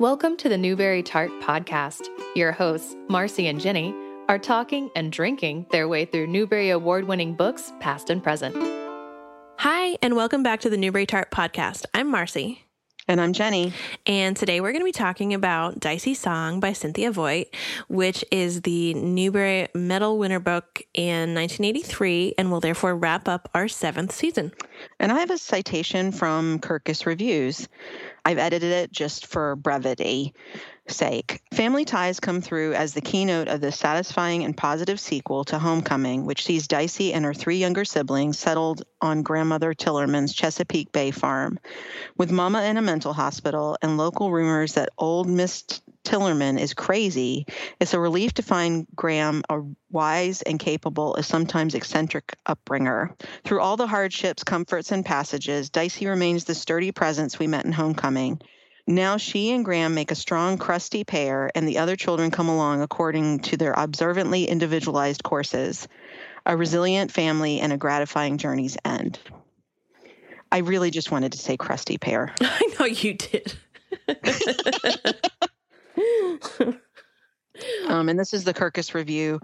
Welcome to the Newbery Tart Podcast. Your hosts, Marcy and Jenny, are talking and drinking their way through Newbery Award winning books, past and present. Hi, and welcome back to the Newbery Tart Podcast. I'm Marcy. And I'm Jenny. And today we're going to be talking about Dicey Song by Cynthia Voigt, which is the Newbery Medal winner book in 1983 and will therefore wrap up our seventh season. And I have a citation from Kirkus Reviews. I've edited it just for brevity sake. Family ties come through as the keynote of the satisfying and positive sequel to Homecoming, which sees Dicey and her three younger siblings settled on grandmother Tillerman's Chesapeake Bay farm. With Mama in a mental hospital and local rumors that old Miss Tillerman is crazy, it's a relief to find Gram a wise and capable, if sometimes eccentric upbringer. Through all the hardships, comforts, and passages, Dicey remains the sturdy presence we met in Homecoming. Now she and Gram make a strong, crusty pair, and the other children come along according to their observantly individualized courses. A resilient family and a gratifying journey's end. I really just wanted to say crusty pair. I know you did. um, and this is the Kirkus Review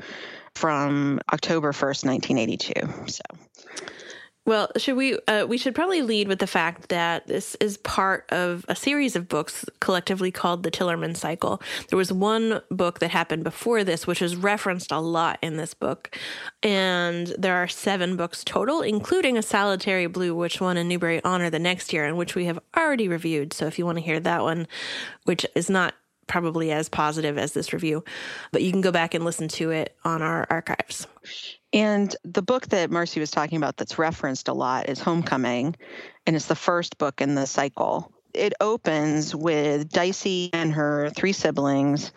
from October 1st, 1982. So. Well, should we? Uh, we should probably lead with the fact that this is part of a series of books collectively called the Tillerman Cycle. There was one book that happened before this, which is referenced a lot in this book, and there are seven books total, including a Solitary Blue, which won a Newbery Honor the next year, and which we have already reviewed. So if you want to hear that one, which is not probably as positive as this review, but you can go back and listen to it on our archives. And the book that Marcy was talking about that's referenced a lot is Homecoming, and it's the first book in the cycle. It opens with Dicey and her three siblings,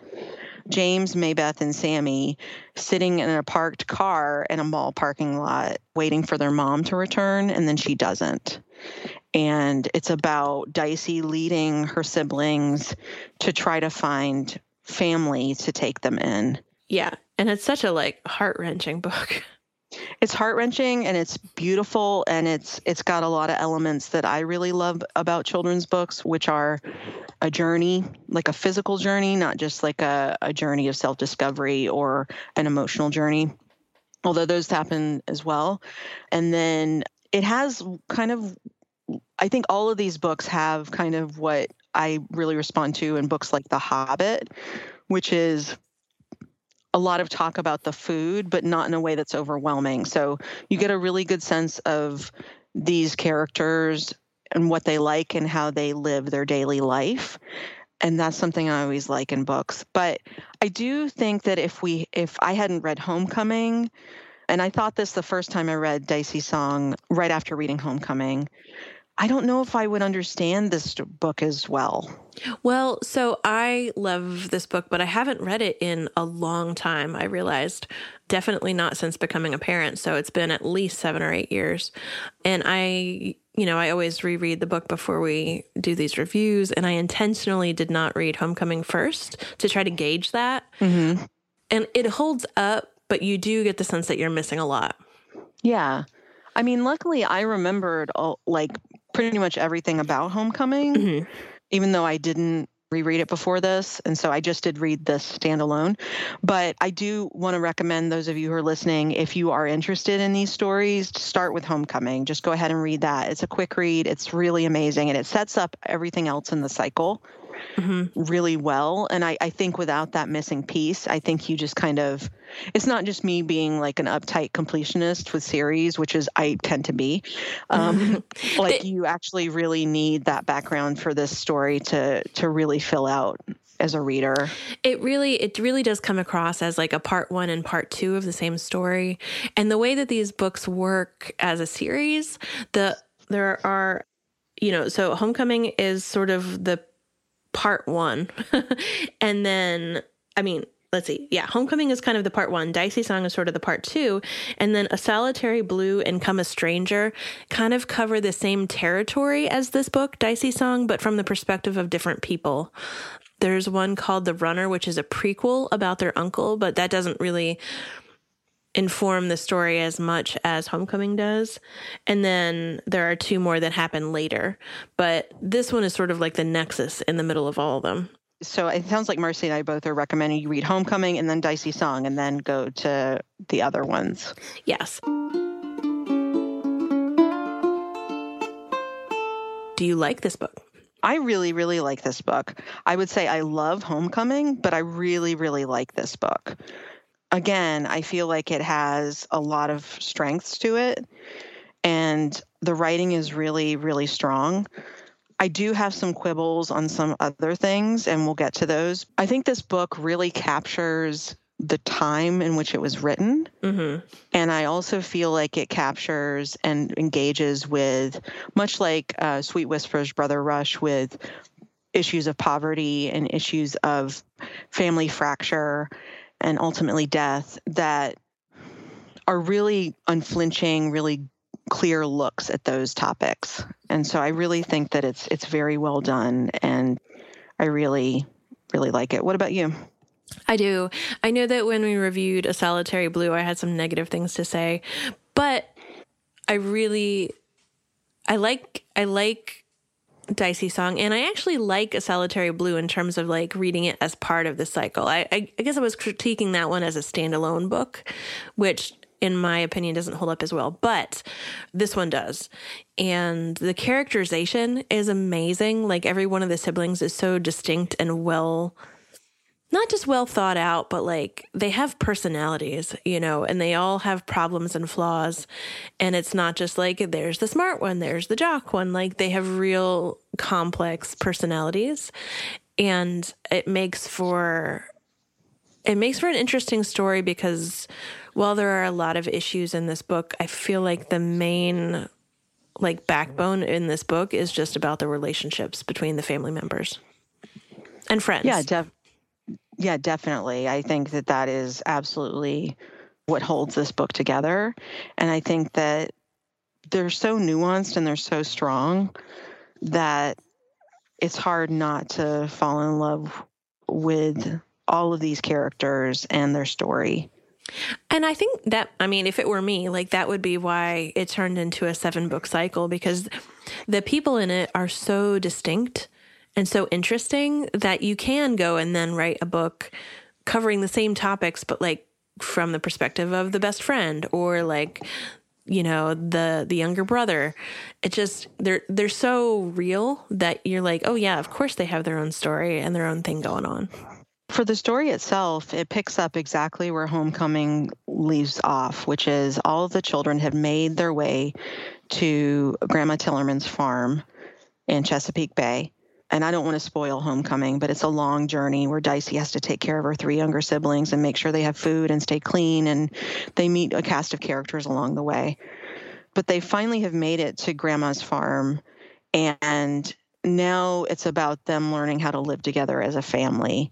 James, Maybeth, and Sammy, sitting in a parked car in a mall parking lot waiting for their mom to return, and then she doesn't. And it's about Dicey leading her siblings to try to find family to take them in. Yeah. And it's such a like heart wrenching book. It's heart wrenching and it's beautiful and it's it's got a lot of elements that I really love about children's books, which are a journey, like a physical journey, not just like a, a journey of self discovery or an emotional journey. Although those happen as well. And then it has kind of I think all of these books have kind of what I really respond to in books like The Hobbit, which is a lot of talk about the food, but not in a way that's overwhelming. So you get a really good sense of these characters and what they like and how they live their daily life. And that's something I always like in books. But I do think that if we if I hadn't read Homecoming, and I thought this the first time I read Dicey Song right after reading Homecoming, I don't know if I would understand this book as well. Well, so I love this book, but I haven't read it in a long time. I realized definitely not since becoming a parent. So it's been at least seven or eight years. And I, you know, I always reread the book before we do these reviews. And I intentionally did not read Homecoming first to try to gauge that. Mm-hmm. And it holds up, but you do get the sense that you're missing a lot. Yeah. I mean, luckily, I remembered all, like pretty much everything about Homecoming, mm-hmm. even though I didn't reread it before this. And so I just did read this standalone. But I do want to recommend those of you who are listening, if you are interested in these stories, start with Homecoming. Just go ahead and read that. It's a quick read, it's really amazing, and it sets up everything else in the cycle mm-hmm. really well. And I, I think without that missing piece, I think you just kind of, it's not just me being like an uptight completionist with series, which is I tend to be. Um, like you actually really need that background for this story to to really fill out as a reader. It really it really does come across as like a part 1 and part 2 of the same story. And the way that these books work as a series, the there are you know, so Homecoming is sort of the part one. and then, I mean, let's see. Yeah, Homecoming is kind of the part one. Dicey Song is sort of the part two. And then A Solitary Blue and Come a Stranger kind of cover the same territory as this book, Dicey Song, but from the perspective of different people. There's one called The Runner, which is a prequel about their uncle, but that doesn't really inform the story as much as Homecoming does. And then there are two more that happen later. But this one is sort of like the nexus in the middle of all of them. So it sounds like Marcy and I both are recommending you read Homecoming and then Dicey Song and then go to the other ones. Yes. Do you like this book? I really, really like this book. I would say I love Homecoming, but I really, really like this book. Again, I feel like it has a lot of strengths to it, and the writing is really, really strong. I do have some quibbles on some other things, and we'll get to those. I think this book really captures the time in which it was written. Mm-hmm. And I also feel like it captures and engages with, much like uh, Sweet Whispers, Brother Rush, with issues of poverty and issues of family fracture and ultimately death that are really unflinching, really clear looks at those topics. And so I really think that it's it's very well done and I really really like it. What about you? I do. I know that when we reviewed A Solitary Blue, I had some negative things to say, but I really I like I like Dicey Song and I actually like A Solitary Blue in terms of like reading it as part of the cycle. I, I, I guess I was critiquing that one as a standalone book, which in my opinion doesn't hold up as well, but this one does. And the characterization is amazing. Like every one of the siblings is so distinct and well not just well thought out, but like they have personalities, you know, and they all have problems and flaws. And it's not just like there's the smart one, there's the jock one. Like they have real complex personalities. And it makes for it makes for an interesting story because while there are a lot of issues in this book, I feel like the main like backbone in this book is just about the relationships between the family members and friends. Yeah, def- yeah, definitely. I think that that is absolutely what holds this book together. And I think that they're so nuanced and they're so strong that it's hard not to fall in love with all of these characters and their story. And I think that, I mean, if it were me, like that would be why it turned into a seven book cycle because the people in it are so distinct and so interesting that you can go and then write a book covering the same topics, but like from the perspective of the best friend or like you know the the younger brother. It just they're they're so real that you're like oh yeah of course they have their own story and their own thing going on. For the story itself, it picks up exactly where Homecoming leaves off, which is all of the children have made their way to Grandma Tillerman's farm in Chesapeake Bay and I don't want to spoil homecoming, but it's a long journey where Dicey has to take care of her three younger siblings and make sure they have food and stay clean. And they meet a cast of characters along the way. But they finally have made it to Grandma's farm. And now it's about them learning how to live together as a family.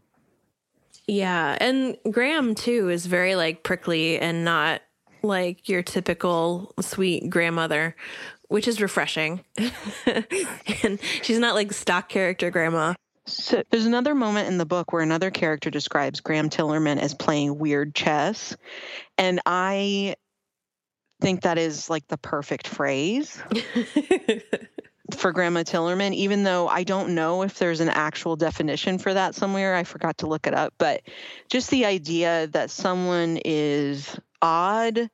Yeah. And Gram, too, is very like prickly and not like your typical sweet grandmother which is refreshing. and she's not like stock character grandma. So there's another moment in the book where another character describes Gram Tillerman as playing weird chess. And I think that is like the perfect phrase for Grandma Tillerman, even though I don't know if there's an actual definition for that somewhere. I forgot to look it up. But just the idea that someone is odd,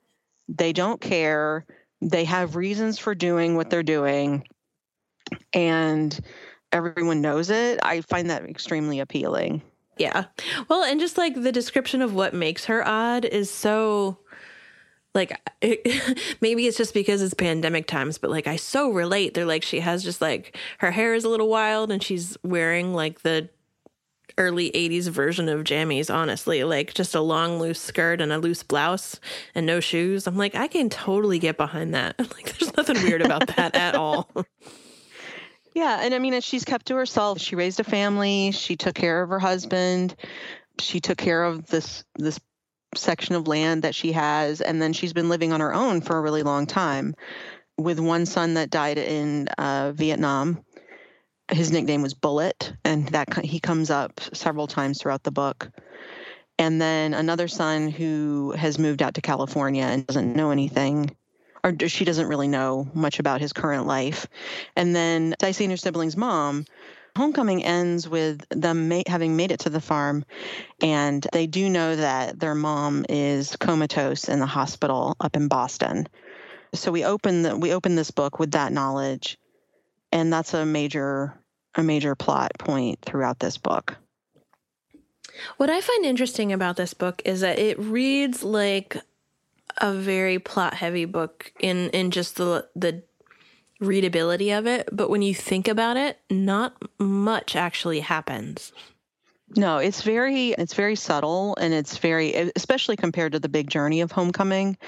they don't care, they have reasons for doing what they're doing, and everyone knows it. I find that extremely appealing. Yeah. Well, and just like the description of what makes her odd is so like it, maybe it's just because it's pandemic times but like i so relate they're like she has just like her hair is a little wild and she's wearing like the early 80s version of jammies, honestly. Like just a long, loose skirt and a loose blouse and no shoes. I'm like, I can totally get behind that. Like, there's nothing weird about that at all. Yeah. And I mean, she's kept to herself. She raised a family, she took care of her husband, she took care of this, this section of land that she has. And then she's been living on her own for a really long time with one son that died in uh, Vietnam his nickname was Bullet, and that he comes up several times throughout the book. And then another son who has moved out to California and doesn't know anything, or she doesn't really know much about his current life. And then Dicey and her siblings' mom, Homecoming ends with them ma- having made it to the farm, and they do know that their mom is comatose in the hospital up in Boston. So we open the, we open this book with that knowledge, and that's a major a major plot point throughout this book. What I find interesting about this book is that it reads like a very plot heavy book in in just the the readability of it, but when you think about it, not much actually happens. No, it's very it's very subtle and it's very especially compared to the big journey of homecoming,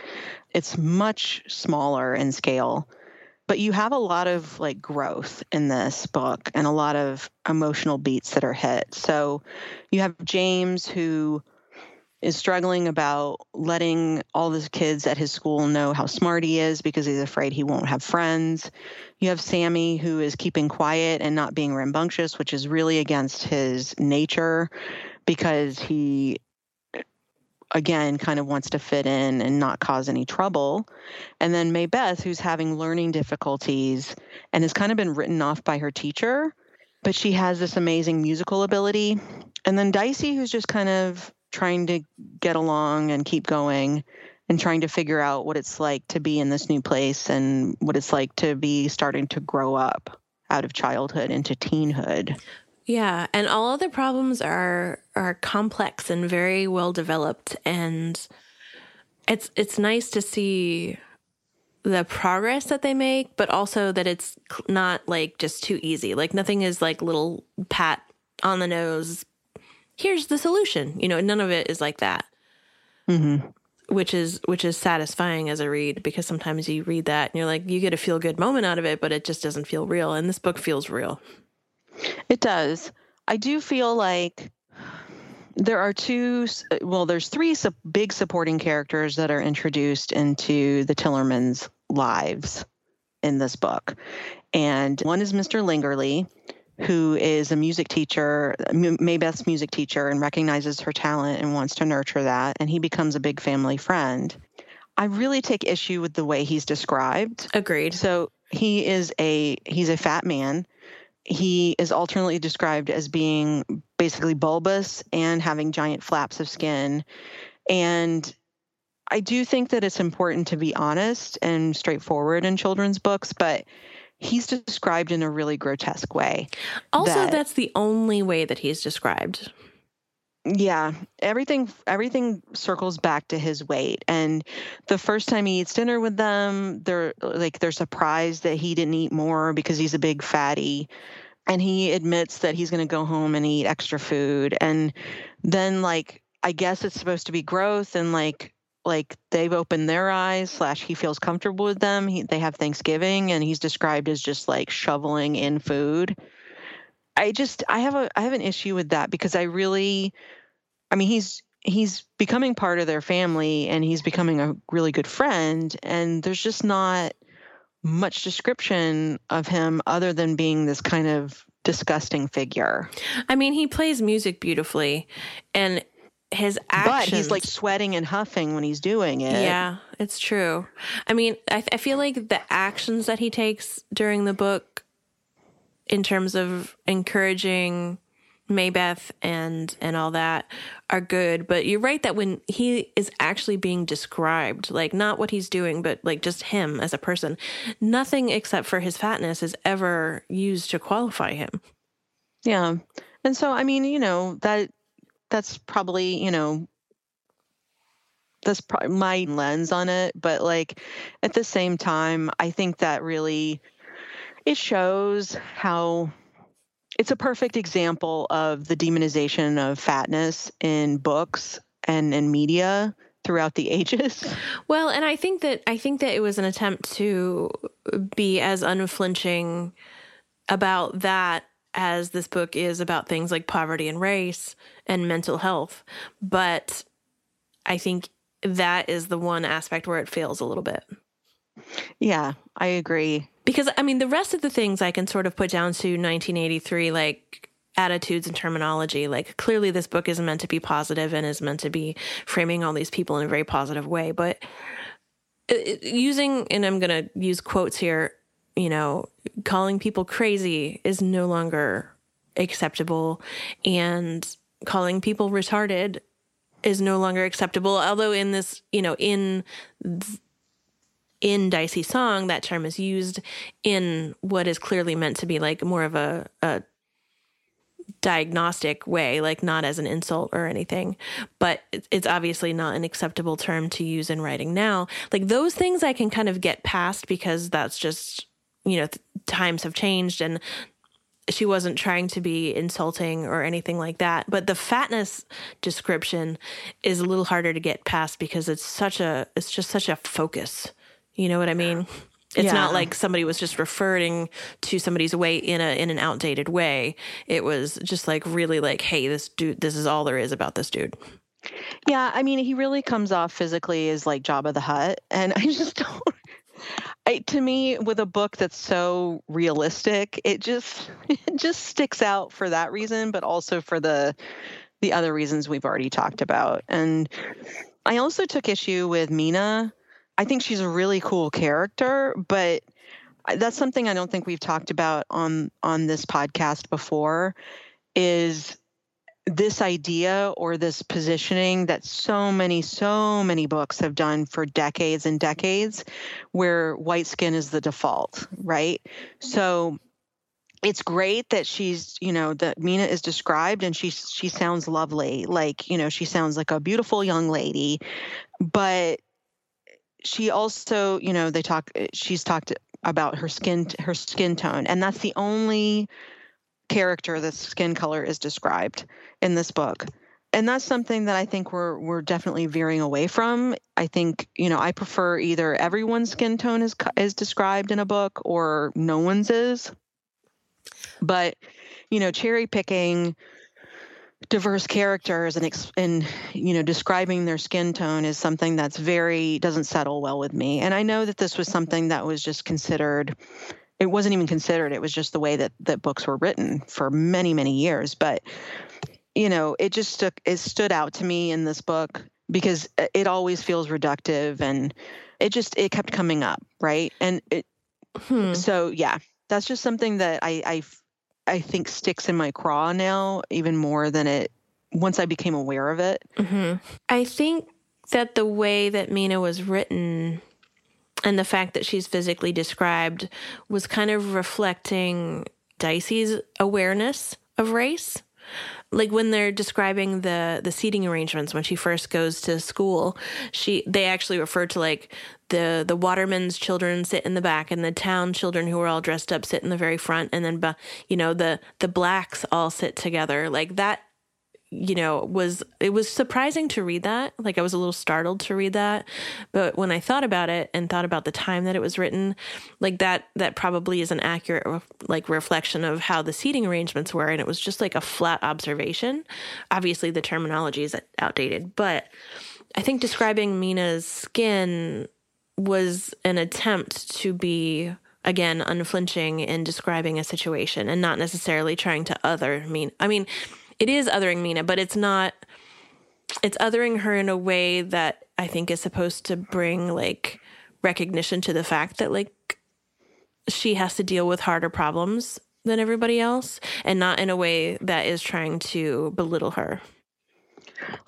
it's much smaller in scale. But you have a lot of like growth in this book and a lot of emotional beats that are hit. So you have James who is struggling about letting all the kids at his school know how smart he is because he's afraid he won't have friends. You have Sammy who is keeping quiet and not being rambunctious, which is really against his nature because he again kind of wants to fit in and not cause any trouble. And then Maybeth who's having learning difficulties and has kind of been written off by her teacher, but she has this amazing musical ability. And then Dicey who's just kind of trying to get along and keep going and trying to figure out what it's like to be in this new place and what it's like to be starting to grow up out of childhood into teenhood. Yeah, and all of the problems are are complex and very well developed and it's it's nice to see the progress that they make, but also that it's not like just too easy. Like nothing is like little pat on the nose here's the solution. You know, none of it is like that. Mm-hmm. Which is which is satisfying as a read because sometimes you read that and you're like you get a feel good moment out of it, but it just doesn't feel real. And this book feels real. It does. I do feel like there are two well there's three su- big supporting characters that are introduced into the tillermans lives in this book and one is mr Lingerle who is a music teacher, Maybeth's music teacher, and recognizes her talent and wants to nurture that. And he becomes a big family friend. I really take issue with the way he's described. Agreed. So he is a he's a fat man. He is alternately described as being basically bulbous and having giant flaps of skin. And I do think that it's important to be honest and straightforward in children's books, but he's described in a really grotesque way. Also, that, that's the only way that he's described. Yeah, everything everything circles back to his weight. And the first time he eats dinner with them, they're like they're surprised that he didn't eat more because he's a big fatty. And he admits that he's going to go home and eat extra food. And then like I guess it's supposed to be growth and like like they've opened their eyes slash he feels comfortable with them he, they have thanksgiving and he's described as just like shoveling in food i just i have a i have an issue with that because i really i mean he's he's becoming part of their family and he's becoming a really good friend and there's just not much description of him other than being this kind of disgusting figure. I mean, he plays music beautifully and his actions. But he's like sweating and huffing when he's doing it. Yeah, it's true. I mean, I, I feel like the actions that he takes during the book, in terms of encouraging Maybeth and and all that, are good. But you're right that when he is actually being described, like not what he's doing, but like just him as a person, nothing except for his fatness is ever used to qualify him. Yeah. And so, I mean, you know, that that's probably you know that's probably my lens on it but like at the same time i think that really it shows how it's a perfect example of the demonization of fatness in books and in media throughout the ages. Well, and I think that I think that it was an attempt to be as unflinching about that as this book is about things like poverty and race and mental health. But I think that is the one aspect where it fails a little bit. Yeah, I agree. Because, I mean, the rest of the things I can sort of put down to 1983, like attitudes and terminology. Like, clearly, this book is meant to be positive and is meant to be framing all these people in a very positive way. But uh, uh, using, and I'm going to use quotes here, you know, calling people crazy is no longer acceptable and calling people retarded is no longer acceptable although in this you know in in dicey's song that term is used in what is clearly meant to be like more of a, a diagnostic way, like not as an insult or anything, but it's obviously not an acceptable term to use in writing now. Like those things I can kind of get past because that's just, you know, th- times have changed and she wasn't trying to be insulting or anything like that. But the fatness description is a little harder to get past because it's such a, it's just such a focus. You know what I mean? It's yeah. not like somebody was just referring to somebody's weight in a in an outdated way. It was just like really like, hey, this dude, this is all there is about this dude. Yeah, I mean, he really comes off physically as like Jabba the Hutt, and I just don't. I, to me, with a book that's so realistic, it just it just sticks out for that reason, but also for the the other reasons we've already talked about. And I also took issue with Mina I think she's a really cool character, but that's something I don't think we've talked about on on this podcast before is this idea or this positioning that so many so many books have done for decades and decades where white skin is the default, right? So it's great that she's you know that mina is described and she she sounds lovely like you know she sounds like a beautiful young lady but she also, you know, they talk. She's talked about her skin, her skin tone, and that's the only character that skin color is described in this book. And that's something that I think we're we're definitely veering away from. I think you know I prefer either everyone's skin tone is is described in a book or no one's is. But you know, cherry picking diverse characters and and you know describing their skin tone is something that's very doesn't settle well with me. And i know that this was something that was just considered it wasn't even considered it was just the way that that books were written for many many years. But you know it just stuck it stood out to me in this book because it always feels reductive and it just it kept coming up right? And it hmm. so yeah that's just something that i i I think sticks in my craw now even more than it once I became aware of it. Mm-hmm. I think that the way that Mina was written and the fact that she's physically described was kind of reflecting Dicey's awareness of race like when they're describing the the seating arrangements when she first goes to school she they actually refer to like the the waterman's children sit in the back and the town children who are all dressed up sit in the very front. And then you know the the blacks all sit together. Like that you know, was it was surprising to read that. Like I was a little startled to read that, but when I thought about it and thought about the time that it was written, like that that probably is an accurate like reflection of how the seating arrangements were and it was just like a flat observation. Obviously the terminology is outdated, but I think describing Mina's skin was an attempt to be again unflinching in describing a situation and not necessarily trying to other mean I mean it is othering Mina, but it's not it's othering her in a way that I think is supposed to bring like recognition to the fact that like she has to deal with harder problems than everybody else and not in a way that is trying to belittle her.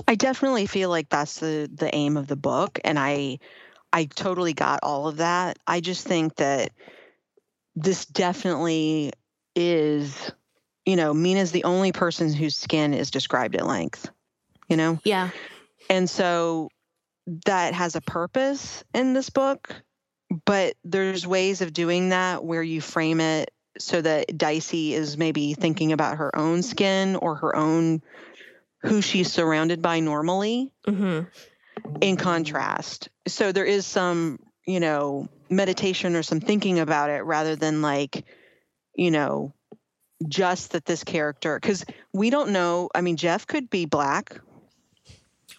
I definitely feel like that's the the aim of the book and I I totally got all of that. I just think that this definitely is you know, Mina's the only person whose skin is described at length, you know? Yeah. And so that has a purpose in this book, but there's ways of doing that where you frame it so that Dicey is maybe thinking about her own skin or her own who she's surrounded by normally mm-hmm. in contrast. So there is some, you know, meditation or some thinking about it rather than like, you know, just that this character because we don't know i mean jeff could be black.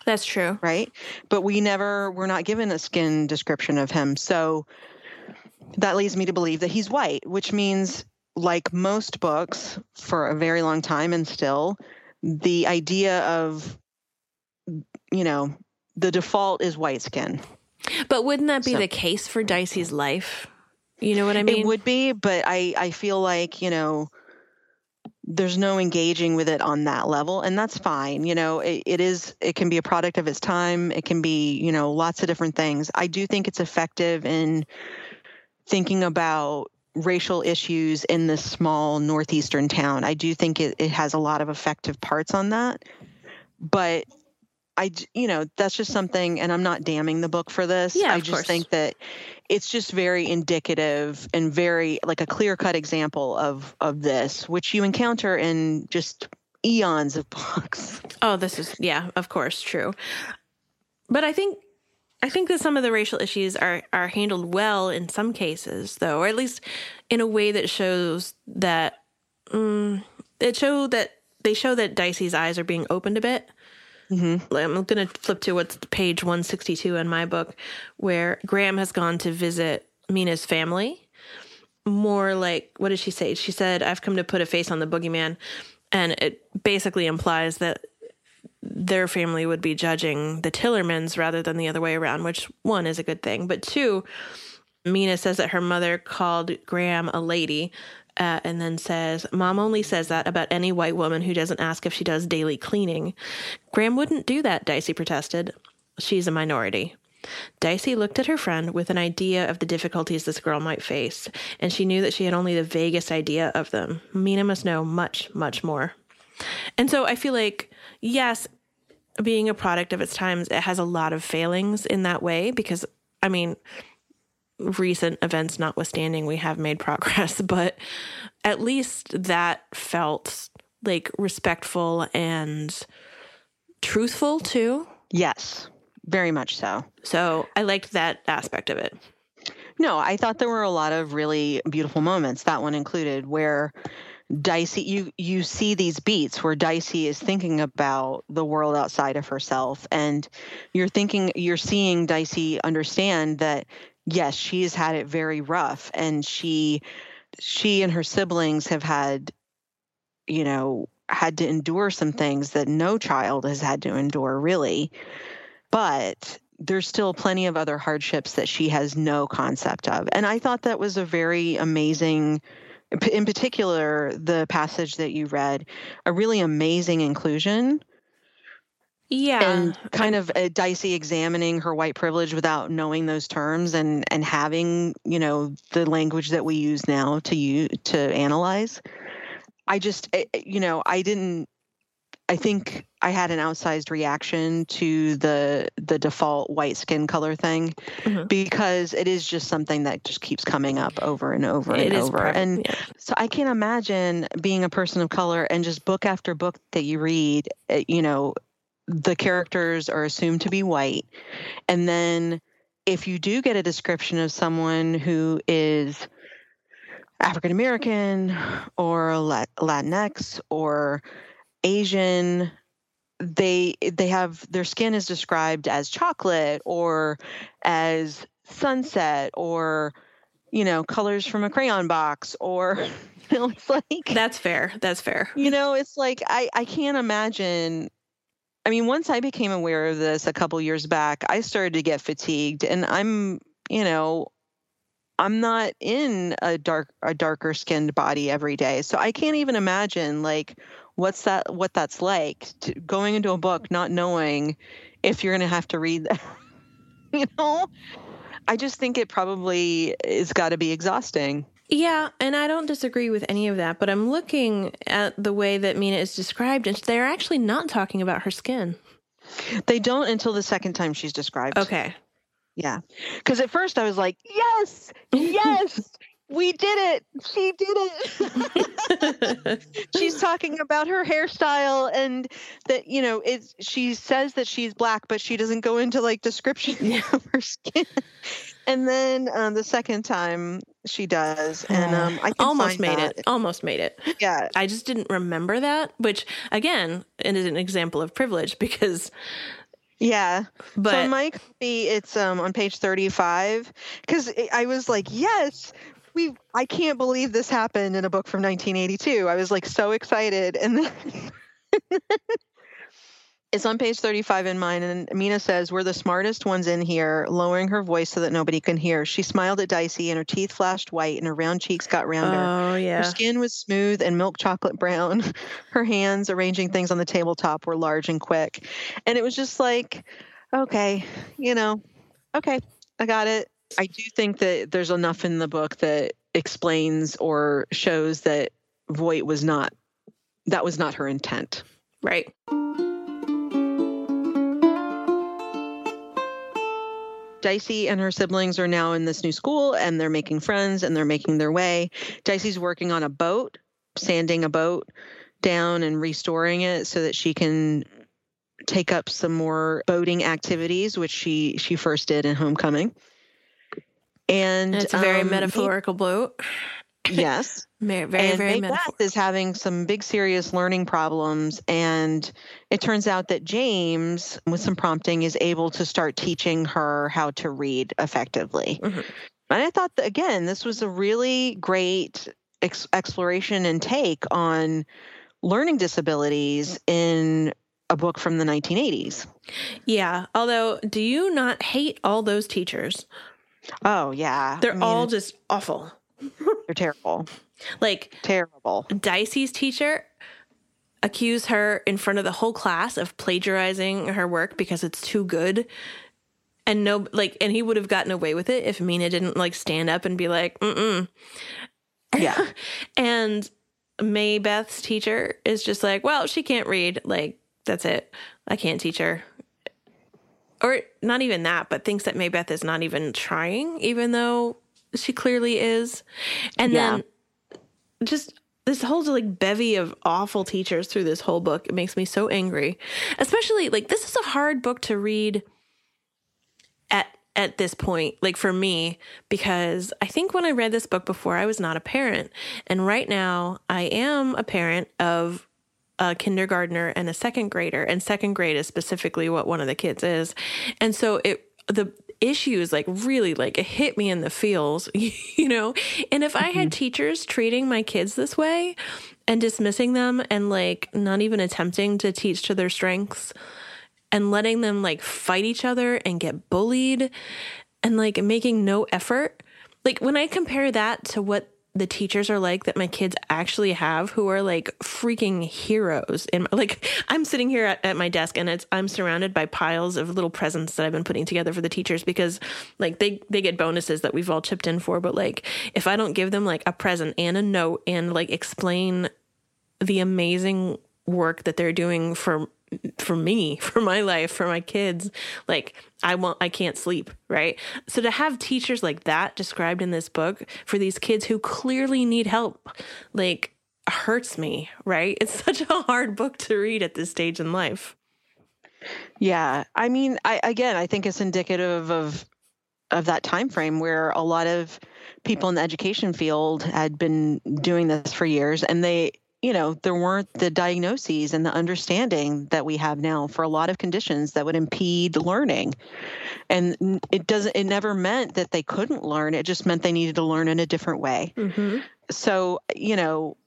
That's true. Right? But we never we're not given a skin description of him. So that leads me to believe that he's white which means like most books for a very long time and still the idea of you know the default is white skin. But wouldn't that be so, the case for dicey's life? You know what i mean? it would be but i i feel like you know there's no engaging with it on that level and that's fine you know it, it is it can be a product of its time it can be you know lots of different things i do think it's effective in thinking about racial issues in this small northeastern town i do think it, it has a lot of effective parts on that but I, you know, that's just something, and I'm not damning the book for this. Yeah, I just course. think that it's just very indicative and very like a clear cut example of of this, which you encounter in just eons of books. Oh, this is yeah, of course, true. But I think I think that some of the racial issues are are handled well in some cases, though, or at least in a way that shows that um, it show that they show that Dicey's eyes are being opened a bit. Mm-hmm. I'm going to flip to what's page 162 in my book, where Gram has gone to visit Mina's family. More like, what did she say? She said, I've come to put a face on the boogeyman. And it basically implies that their family would be judging the Tillermans rather than the other way around, which one is a good thing. But two, Mina says that her mother called Gram a lady, uh, and then says, Mom only says that about any white woman who doesn't ask if she does daily cleaning. Gram wouldn't do that, Dicey protested. She's a minority. Dicey looked at her friend with an idea of the difficulties this girl might face, and she knew that she had only the vaguest idea of them. Mina must know much, much more. And so I feel like, yes, being a product of its times, it has a lot of failings in that way because, I mean, recent events notwithstanding, we have made progress, but at least that felt like respectful and truthful too. Yes, very much so. So I liked that aspect of it. No, I thought there were a lot of really beautiful moments, that one included, where Dicey you you see these beats where Dicey is thinking about the world outside of herself and you're thinking you're seeing Dicey understand that yes, she's had it very rough and she she and her siblings have had you know had to endure some things that no child has had to endure really. But there's still plenty of other hardships that she has no concept of. And i thought that was a very amazing in particular the passage that you read a really amazing inclusion Yeah. and kind of a dicey examining her white privilege without knowing those terms and and having you know the language that we use now to you to analyze i just eh, eh, you know i didn't i think i had an outsized reaction to the the default white skin color thing Mhm. because it is just something that just keeps coming up over and over It and over part- and yeah. so I can't imagine being a person of color and just book after book that you read, uh, you know, the characters are assumed to be white. And then if you do get a description of someone who is African American or Latinx or Asian, they they have their skin is described as chocolate or as sunset or you know colors from a crayon box or you know it's like That's fair. That's fair. you know it's like i i can't imagine i mean once i became aware of this a couple years back i started to get fatigued and i'm you know i'm not in a dark a darker skinned body every day so i can't even imagine like what's that what that's like to, going into a book not knowing if you're going to have to read that you know? I just think it probably is got to be exhausting Yeah, and I don't disagree with any of that, but I'm looking at the way that Mina is described, and they're actually not talking about her skin. they don't until the second time she's described Okay. Yeah. Because at first I was like, yes, yes, we did it. She did it. she's talking about her hairstyle and that, you know, it's, she says that she's black, but she doesn't go into like description of her skin. And then um, the second time she does. And um, I Almost made that. it. Almost made it. Yeah. I just didn't remember that, which again, it is an example of privilege because, Yeah. but so my copy, it's um on page thirty-five because I was like, yes, we. I can't believe this happened in a book from 1982. I was like so excited, and then It's on page 35 in mine, and Mina says, We're the smartest ones in here, lowering her voice so that nobody can hear. She smiled at Dicey, and her teeth flashed white, and her round cheeks got rounder. Oh, yeah. Her skin was smooth and milk chocolate brown. Her hands, arranging things on the tabletop, were large and quick. And it was just like, okay, you know, okay, I got it. I do think that there's enough in the book that explains or shows that Voigt was not, that was not her intent. Right. Dicey and her siblings are now in this new school and they're making friends and they're making their way. Dicey's working on a boat, sanding a boat down and restoring it so that she can take up some more boating activities, which she she first did in Homecoming. And, and it's a very um, metaphorical boat. Yes. very, very, and very Maybeth is having some big serious learning problems. And it turns out that James, with some prompting, is able to start teaching her how to read effectively. Mm-hmm. And I thought that, again, this was a really great ex- exploration and take on learning disabilities in a book from the 1980s. Yeah. Although, do you not hate all those teachers? Oh, yeah. They're I mean, all just awful. They're terrible. Like terrible. Dicey's teacher accused her in front of the whole class of plagiarizing her work because it's too good. And no like and he would have gotten away with it if Mina didn't like stand up and be like, mm-mm. Yeah. and Maybeth's teacher is just like, well, she can't read. Like, that's it. I can't teach her. Or not even that, but thinks that Maybeth is not even trying, even though she clearly is. And yeah. then just this whole like bevy of awful teachers through this whole book it makes me so angry especially like this is a hard book to read at at this point like for me because i think when i read this book before i was not a parent and right now i am a parent of a kindergartner and a second grader and second grade is specifically what one of the kids is and so it the issues like really like hit me in the feels, you know? And if mm-hmm. I had mm-hmm. teachers treating my kids this way and dismissing them and like not even attempting to teach to their strengths and letting them like fight each other and get bullied and like making no effort, like when I compare that to what the teachers are like that my kids actually have who are like freaking heroes and like i'm sitting here at, at, my desk and it's i'm surrounded by piles of little presents that i've been putting together for the teachers because like they they get bonuses that we've all chipped in for. But like if i don't give them like a present and a note and like explain the amazing work that they're doing for for me, for my life, for my kids. Like I want I can't sleep, right? So to have teachers like that described in this book for these kids who clearly need help, like hurts me, right? It's such a hard book to read at this stage in life. Yeah. I mean, I again, I think it's indicative of of that time frame where a lot of people in the education field had been doing this for years and they you know, there weren't the diagnoses and the understanding that we have now for a lot of conditions that would impede learning. And it doesn't, it never meant that they couldn't learn. It just meant they needed to learn in a different way. Mm-hmm. So, you know,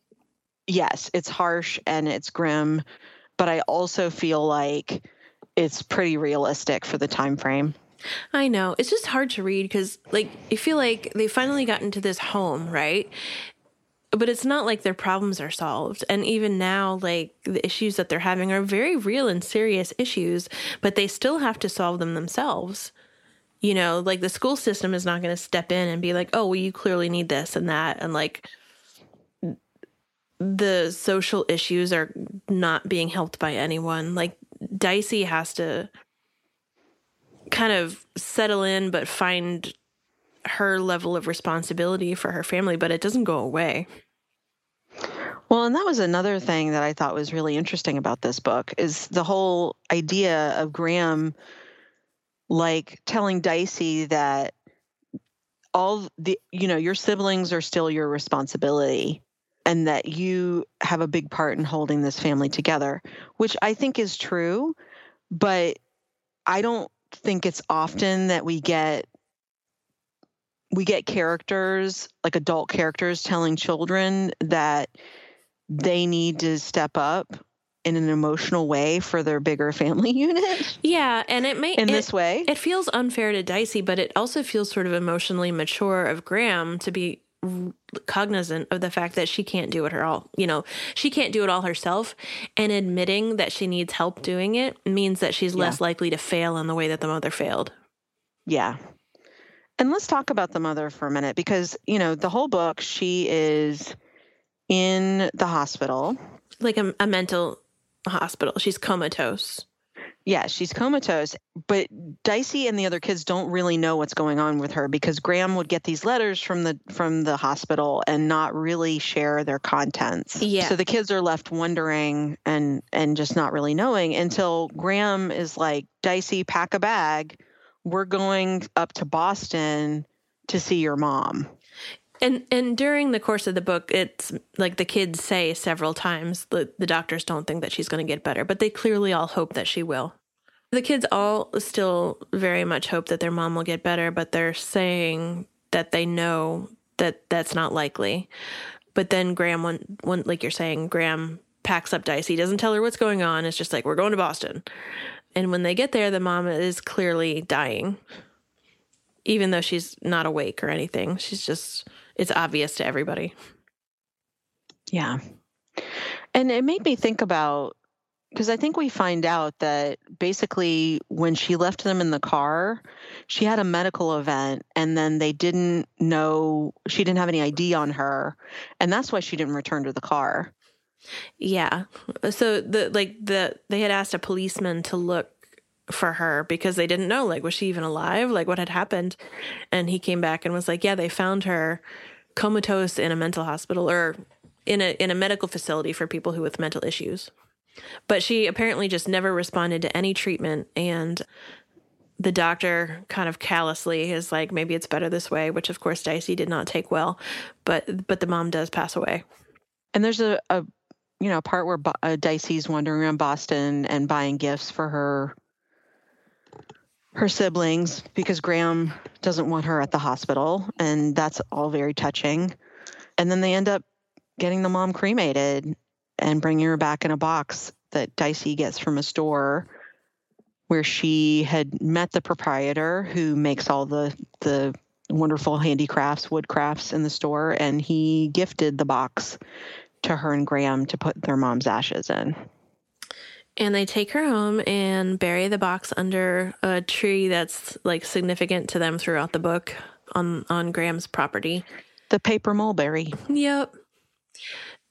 yes, it's harsh and it's grim, but I also feel like it's pretty realistic for the time frame. I know. It's just hard to read because, like, I feel like they finally got into this home, right? But it's not like their problems are solved. And even now, like the issues that they're having are very real and serious issues, but they still have to solve them themselves. You know, like the school system is not going to step in and be like, oh, well, you clearly need this and that. And like the social issues are not being helped by anyone. Like Dicey has to kind of settle in, but find her level of responsibility for her family, but it doesn't go away. Well, and that was another thing that I thought was really interesting about this book is the whole idea of Gram like telling Dicey that all the you know your siblings are still your responsibility and that you have a big part in holding this family together, which I think is true, but I don't think it's often that we get we get characters like adult characters telling children that they need to step up in an emotional way for their bigger family unit. Yeah, and it may in it, this way. It feels unfair to Dicey, but it also feels sort of emotionally mature of Gram to be cognizant of the fact that she can't do it her all you know she can't do it all herself and admitting that she needs help doing it means that she's yeah. less likely to fail in the way that the mother failed yeah and let's talk about the mother for a minute because you know the whole book she is in the hospital like a, a mental hospital she's comatose yeah, she's comatose, but Dicey and the other kids don't really know what's going on with her because Gram would get these letters from the from the hospital and not really share their contents. Yeah. So the kids are left wondering and and just not really knowing until Gram is like, "Dicey, pack a bag. We're going up to Boston to see your mom." And and during the course of the book, it's like the kids say several times the, the doctors don't think that she's going to get better, but they clearly all hope that she will. The kids all still very much hope that their mom will get better, but they're saying that they know that that's not likely. But then Gram, one, like you're saying, Gram packs up Dicey, doesn't tell her what's going on. It's just like, we're going to Boston. And when they get there, the mom is clearly dying, even though she's not awake or anything. She's just it's obvious to everybody. Yeah. And it made me think about because I think we find out that basically when she left them in the car, she had a medical event and then they didn't know, she didn't have any ID on her. And that's why she didn't return to the car. Yeah. So the like the they had asked a policeman to look for her because they didn't know like was she even alive? Like what had happened? And he came back and was like yeah they found her comatose in a mental hospital or in a in a medical facility for people who with mental issues. But she apparently just never responded to any treatment and the doctor kind of callously is like maybe it's better this way which of course dicey did not take well but but the mom does pass away. And there's a, a you know part where uh, dicey's wandering around boston and buying gifts for her her siblings because Gram doesn't want her at the hospital, and that's all very touching. And then they end up getting the mom cremated and bringing her back in a box that Dicey gets from a store where she had met the proprietor who makes all the the wonderful handicrafts, woodcrafts in the store, and he gifted the box to her and Gram to put their mom's ashes in. And they take her home and bury the box under a tree that's like significant to them throughout the book on on Gram's property. The paper mulberry. Yep.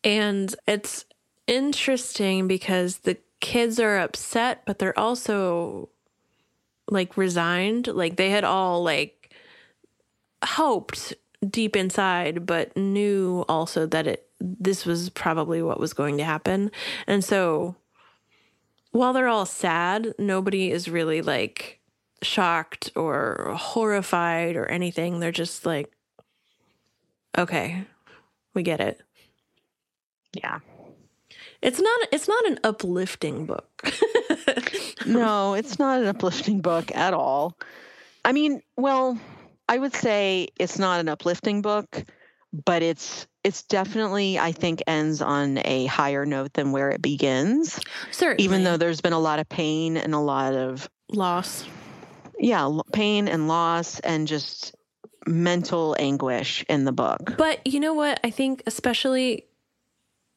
And it's interesting because the kids are upset, but they're also like resigned. Like they had all like hoped deep inside, but knew also that it this was probably what was going to happen. And so while they're all sad, nobody is really like shocked or horrified or anything. They're just like, okay, we get it. Yeah. It's not it's not an uplifting book. no, it's not an uplifting book at all. I mean, well, I would say it's not an uplifting book, but it's it's definitely i think ends on a higher note than where it begins. Certainly. Even though there's been a lot of pain and a lot of loss. Yeah pain and loss and just mental anguish in the book. But you know what? I think especially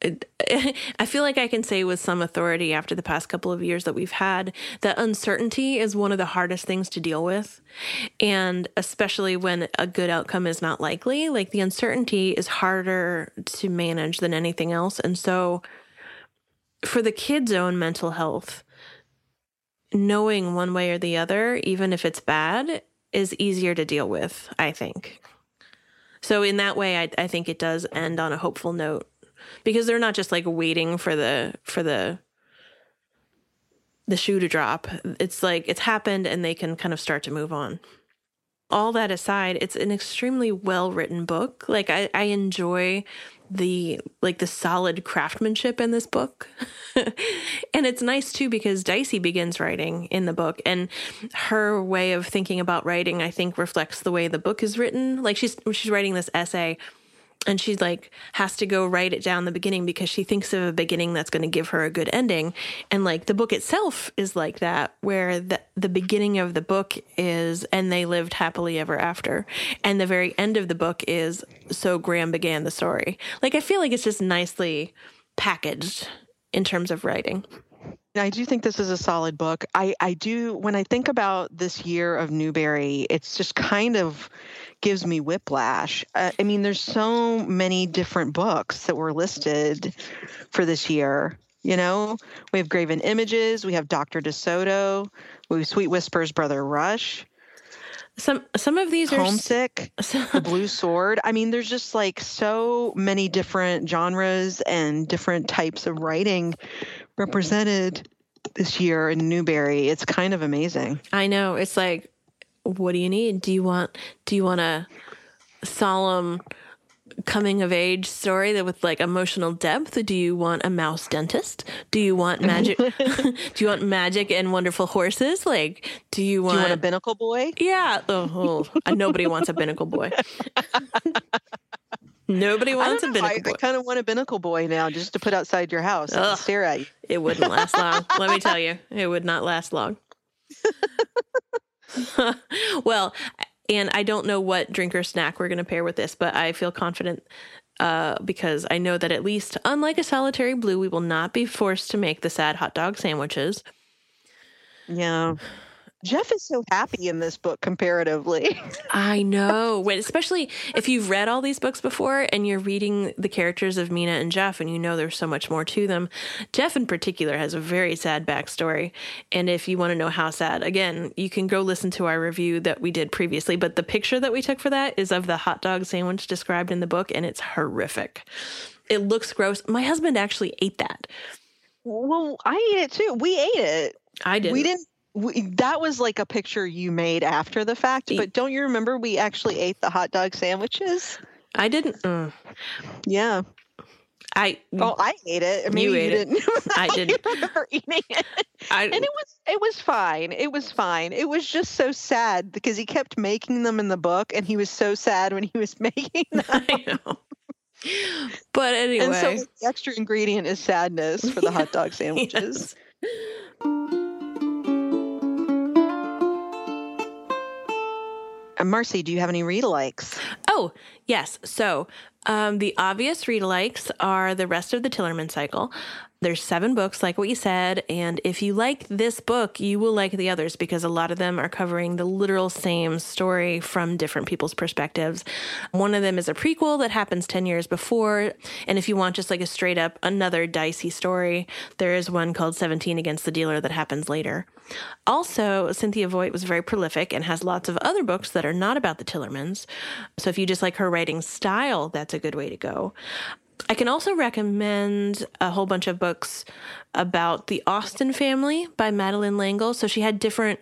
I feel like I can say with some authority after the past couple of years that we've had that uncertainty is one of the hardest things to deal with. And especially when a good outcome is not likely, like the uncertainty is harder to manage than anything else. And so for the kids' own mental health, knowing one way or the other, even if it's bad, is easier to deal with, I think. So in that way, I, I think it does end on a hopeful note because they're not just like waiting for the for the the shoe to drop. It's like it's happened and they can kind of start to move on. All that aside, it's an extremely well written book. Like I, I enjoy the like the solid craftsmanship in this book. and it's nice too because Dicey begins writing in the book and her way of thinking about writing I think reflects the way the book is written. Like she's she's writing this essay and she like has to go write it down the beginning because she thinks of a beginning that's going to give her a good ending. And like the book itself is like that where the the beginning of the book is and they lived happily ever after. And the very end of the book is so Gram began the story. Like i feel like it's just nicely packaged in terms of writing. I do think this is a solid book. I, I do, when I think about this year of Newbery, it's just kind of gives me whiplash. Uh, I mean, there's so many different books that were listed for this year. You know, we have Graven Images, we have Dr. DeSoto, we have Sweet Whispers, Brother Rush. Some some of these are homesick. the Blue Sword. I mean, there's just like so many different genres and different types of writing represented this year in Newbery. It's kind of amazing. I know. It's like, what do you need? Do you want do you want a solemn coming of age story that with like emotional depth? Do you want a mouse dentist? Do you want magic? do you want magic and wonderful horses? Like, do you want, do you want a binnacle boy? Yeah. Oh, oh. nobody wants a binnacle boy. Nobody wants a binnacle I, boy. I kind of want a binnacle boy now just to put outside your house and stare at you. It wouldn't last long. Let me tell you, it would not last long. well, and I don't know what drink or snack we're going to pair with this, but I feel confident uh, because I know that at least, unlike a solitary blue, we will not be forced to make the sad hot dog sandwiches. Yeah. Jeff is so happy in this book comparatively. I know. When, especially if you've read all these books before and you're reading the characters of Mina and Jeff and you know there's so much more to them. Jeff in particular has a very sad backstory. And if you want to know how sad, again, you can go listen to our review that we did previously. But the picture that we took for that is of the hot dog sandwich described in the book and it's horrific. It looks gross. My husband actually ate that. Well, I ate it too. We ate it. I didn't. We didn't we, that was like a picture you made after the fact, but don't you remember we actually ate the hot dog sandwiches? I didn't. Uh, yeah. I oh I ate it. Maybe you, ate you didn't. It. I didn't remember eating it. I, and it was it was fine. It was fine. It was just so sad because he kept making them in the book, and he was so sad when he was making them. I know. But anyway, and so the extra ingredient is sadness for the hot dog sandwiches. yes. Marcy, do you have any read alikes? Oh, yes. So um, the obvious read alikes are the rest of the Tillerman cycle. There's seven books, like what you said. And if you like this book, you will like the others because a lot of them are covering the literal same story from different people's perspectives. One of them is a prequel that happens 10 years before. And if you want just like a straight up another dicey story, there is one called 17 Against the Dealer that happens later. Also, Cynthia Voigt was very prolific and has lots of other books that are not about the Tillermans. So if you just like her writing style, that's a good way to go. I can also recommend a whole bunch of books about the Austen family by Madeleine L'Engle. So she had different,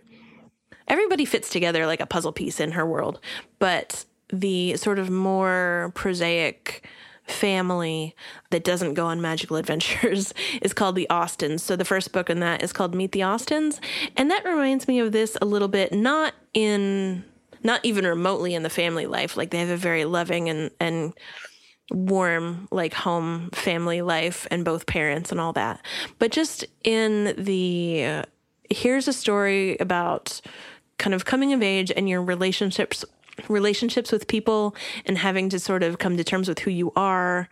everybody fits together like a puzzle piece in her world, but the sort of more prosaic family that doesn't go on magical adventures is called The Austens. So the first book in that is called Meet the Austens. And that reminds me of this a little bit, not in, not even remotely in the family life. Like they have a very loving and, and, warm like home family life and both parents and all that but just in the uh, here's a story about kind of coming of age and your relationships relationships with people and having to sort of come to terms with who you are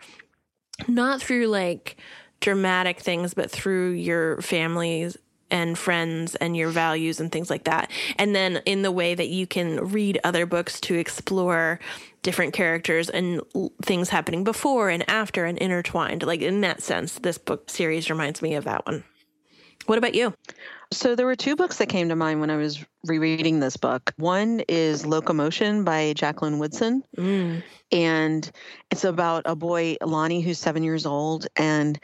not through like dramatic things but through your family's and friends and your values and things like that. And then in the way that you can read other books to explore different characters and things happening before and after and intertwined. Like in that sense, this book series reminds me of that one. What about you? So there were two books that came to mind when I was rereading this book. One is Locomotion by Jacqueline Woodson. Mm. And it's about a boy, Lonnie, who's seven years old. And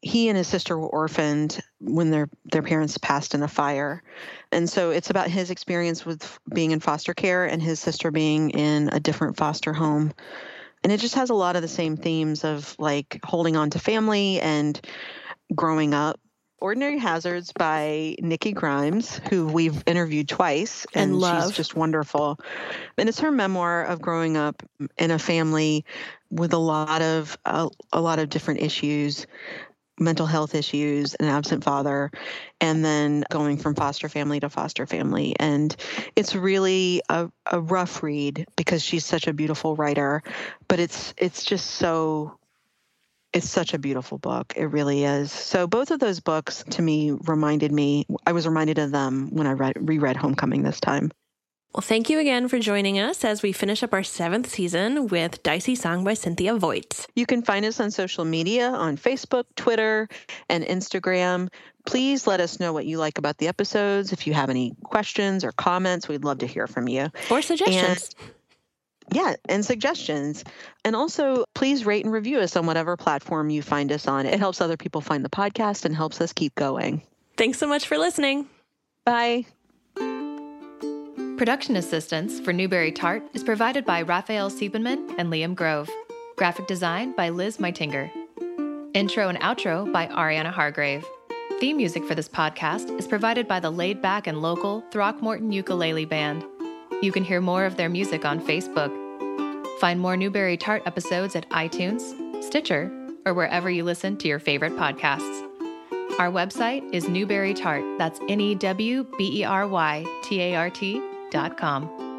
he and his sister were orphaned when their their parents passed in a fire. And so it's about his experience with being in foster care and his sister being in a different foster home. And it just has a lot of the same themes of like holding on to family and growing up Ordinary Hazards by Nikki Grimes, who we've interviewed twice, and, and love. she's just wonderful. And it's her memoir of growing up in a family with a lot of uh, a lot of different issues mental health issues, an absent father, and then going from foster family to foster family. And it's really a, a rough read because she's such a beautiful writer, but it's it's just so it's such a beautiful book. It really is. So both of those books to me reminded me I was reminded of them when I read reread Homecoming this time. Well, thank you again for joining us as we finish up our seventh season with Dicey Song by Cynthia Voigt. You can find us on social media on Facebook, Twitter, and Instagram. Please let us know what you like about the episodes. If you have any questions or comments, we'd love to hear from you. Or suggestions. And, yeah, and suggestions. And also, please rate and review us on whatever platform you find us on. It helps other people find the podcast and helps us keep going. Thanks so much for listening. Bye. Production assistance for Newbery Tart is provided by Raphael Siebenman and Liam Grove. Graphic design by Liz Meitinger. Intro and outro by Ariana Hargrave. Theme music for this podcast is provided by the laid back and local Throckmorton Ukulele Band. You can hear more of their music on Facebook. Find more Newbery Tart episodes at iTunes, Stitcher, or wherever you listen to your favorite podcasts. Our website is Newbery Tart. That's N E W B E R Y T A R T dot com.